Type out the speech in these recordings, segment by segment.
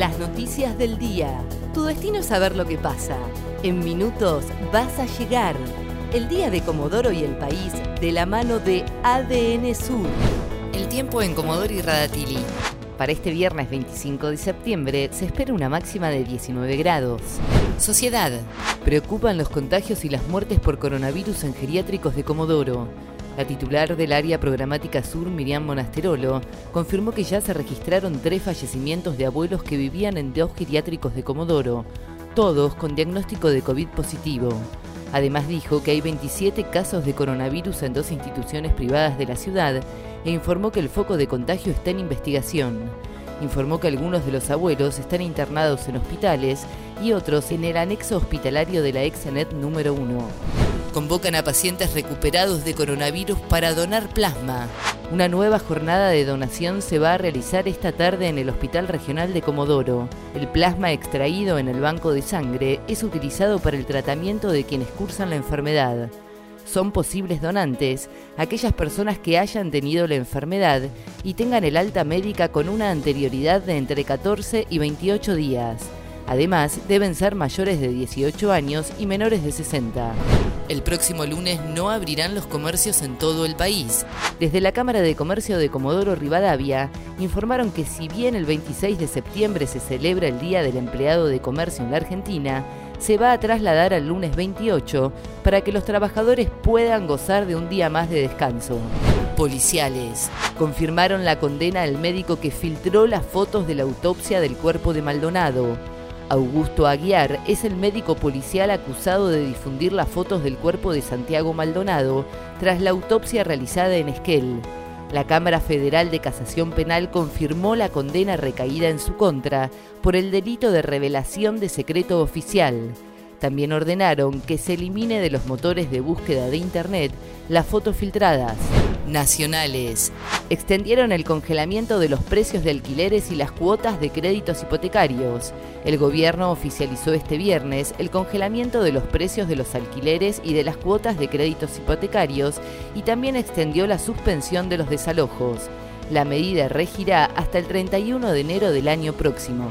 Las noticias del día. Tu destino es saber lo que pasa. En minutos vas a llegar. El día de Comodoro y el país de la mano de ADN Sur. El tiempo en Comodoro y Radatili. Para este viernes 25 de septiembre se espera una máxima de 19 grados. Sociedad. Preocupan los contagios y las muertes por coronavirus en geriátricos de Comodoro. La titular del área programática sur, Miriam Monasterolo, confirmó que ya se registraron tres fallecimientos de abuelos que vivían en dos geriátricos de Comodoro, todos con diagnóstico de COVID positivo. Además dijo que hay 27 casos de coronavirus en dos instituciones privadas de la ciudad e informó que el foco de contagio está en investigación. Informó que algunos de los abuelos están internados en hospitales y otros en el anexo hospitalario de la Exenet número 1. Convocan a pacientes recuperados de coronavirus para donar plasma. Una nueva jornada de donación se va a realizar esta tarde en el Hospital Regional de Comodoro. El plasma extraído en el banco de sangre es utilizado para el tratamiento de quienes cursan la enfermedad son posibles donantes aquellas personas que hayan tenido la enfermedad y tengan el alta médica con una anterioridad de entre 14 y 28 días. Además, deben ser mayores de 18 años y menores de 60. El próximo lunes no abrirán los comercios en todo el país. Desde la Cámara de Comercio de Comodoro Rivadavia informaron que si bien el 26 de septiembre se celebra el Día del Empleado de Comercio en la Argentina, se va a trasladar al lunes 28 para que los trabajadores puedan gozar de un día más de descanso. Policiales confirmaron la condena al médico que filtró las fotos de la autopsia del cuerpo de Maldonado. Augusto Aguiar es el médico policial acusado de difundir las fotos del cuerpo de Santiago Maldonado tras la autopsia realizada en Esquel. La Cámara Federal de Casación Penal confirmó la condena recaída en su contra por el delito de revelación de secreto oficial. También ordenaron que se elimine de los motores de búsqueda de Internet las fotos filtradas. Nacionales. Extendieron el congelamiento de los precios de alquileres y las cuotas de créditos hipotecarios. El gobierno oficializó este viernes el congelamiento de los precios de los alquileres y de las cuotas de créditos hipotecarios y también extendió la suspensión de los desalojos. La medida regirá hasta el 31 de enero del año próximo.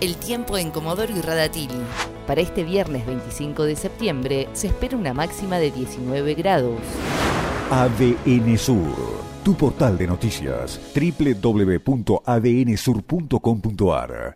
El tiempo en Comodoro y Radatili. Para este viernes 25 de septiembre se espera una máxima de 19 grados. ADN Sur, tu portal de noticias, www.adnsur.com.ar